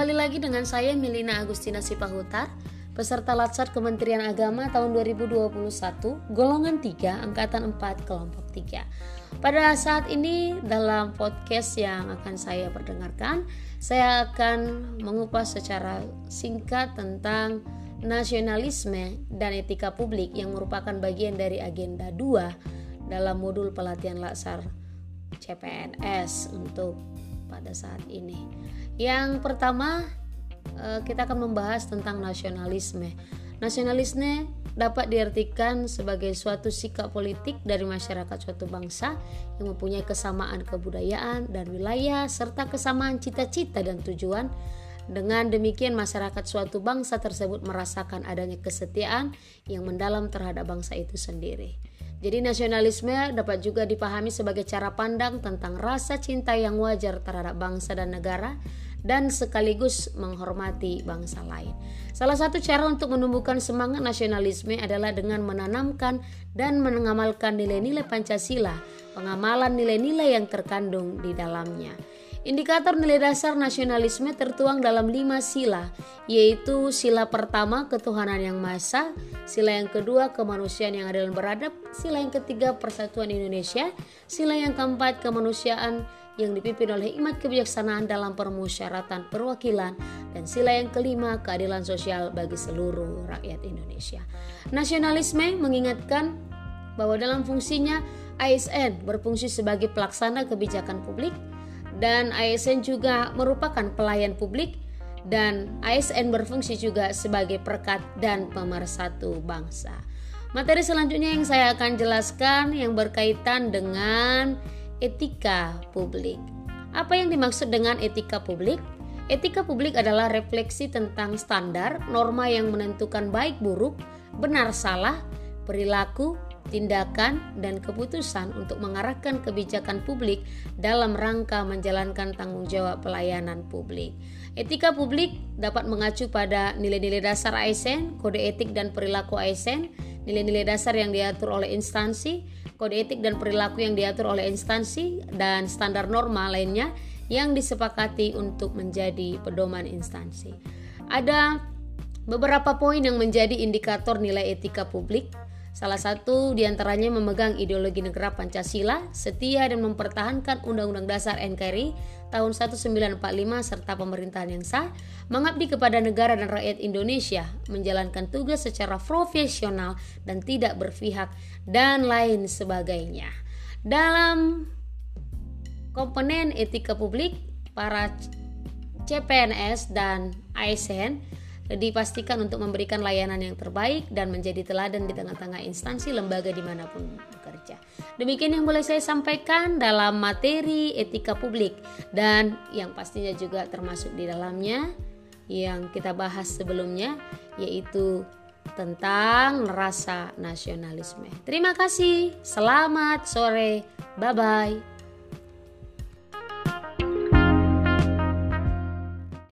kembali lagi dengan saya Milina Agustina Sipahutar, peserta Latsar Kementerian Agama tahun 2021, golongan 3, angkatan 4, kelompok 3. Pada saat ini dalam podcast yang akan saya perdengarkan, saya akan mengupas secara singkat tentang nasionalisme dan etika publik yang merupakan bagian dari agenda 2 dalam modul pelatihan Latsar CPNS untuk pada saat ini. Yang pertama, eh, kita akan membahas tentang nasionalisme. Nasionalisme dapat diartikan sebagai suatu sikap politik dari masyarakat suatu bangsa yang mempunyai kesamaan kebudayaan dan wilayah serta kesamaan cita-cita dan tujuan. Dengan demikian masyarakat suatu bangsa tersebut merasakan adanya kesetiaan yang mendalam terhadap bangsa itu sendiri. Jadi nasionalisme dapat juga dipahami sebagai cara pandang tentang rasa cinta yang wajar terhadap bangsa dan negara dan sekaligus menghormati bangsa lain. Salah satu cara untuk menumbuhkan semangat nasionalisme adalah dengan menanamkan dan mengamalkan nilai-nilai Pancasila, pengamalan nilai-nilai yang terkandung di dalamnya. Indikator nilai dasar nasionalisme tertuang dalam lima sila, yaitu sila pertama ketuhanan yang maha sila yang kedua kemanusiaan yang adil dan beradab, sila yang ketiga persatuan Indonesia, sila yang keempat kemanusiaan yang dipimpin oleh imat kebijaksanaan dalam permusyaratan perwakilan, dan sila yang kelima keadilan sosial bagi seluruh rakyat Indonesia. Nasionalisme mengingatkan bahwa dalam fungsinya ASN berfungsi sebagai pelaksana kebijakan publik, dan ASN juga merupakan pelayan publik dan ASN berfungsi juga sebagai perkat dan pemersatu bangsa. Materi selanjutnya yang saya akan jelaskan yang berkaitan dengan etika publik. Apa yang dimaksud dengan etika publik? Etika publik adalah refleksi tentang standar, norma yang menentukan baik buruk, benar salah, perilaku, tindakan, dan keputusan untuk mengarahkan kebijakan publik dalam rangka menjalankan tanggung jawab pelayanan publik. Etika publik dapat mengacu pada nilai-nilai dasar ASN, kode etik dan perilaku ASN, nilai-nilai dasar yang diatur oleh instansi, kode etik dan perilaku yang diatur oleh instansi, dan standar norma lainnya yang disepakati untuk menjadi pedoman instansi. Ada beberapa poin yang menjadi indikator nilai etika publik Salah satu di antaranya memegang ideologi negara Pancasila, setia dan mempertahankan Undang-Undang Dasar NKRI tahun 1945 serta pemerintahan yang sah, mengabdi kepada negara dan rakyat Indonesia, menjalankan tugas secara profesional dan tidak berpihak, dan lain sebagainya. Dalam komponen etika publik, para CPNS dan ASN dipastikan untuk memberikan layanan yang terbaik dan menjadi teladan di tengah-tengah instansi lembaga di mana pun bekerja. Demikian yang boleh saya sampaikan dalam materi etika publik dan yang pastinya juga termasuk di dalamnya yang kita bahas sebelumnya yaitu tentang rasa nasionalisme. Terima kasih, selamat sore, bye bye.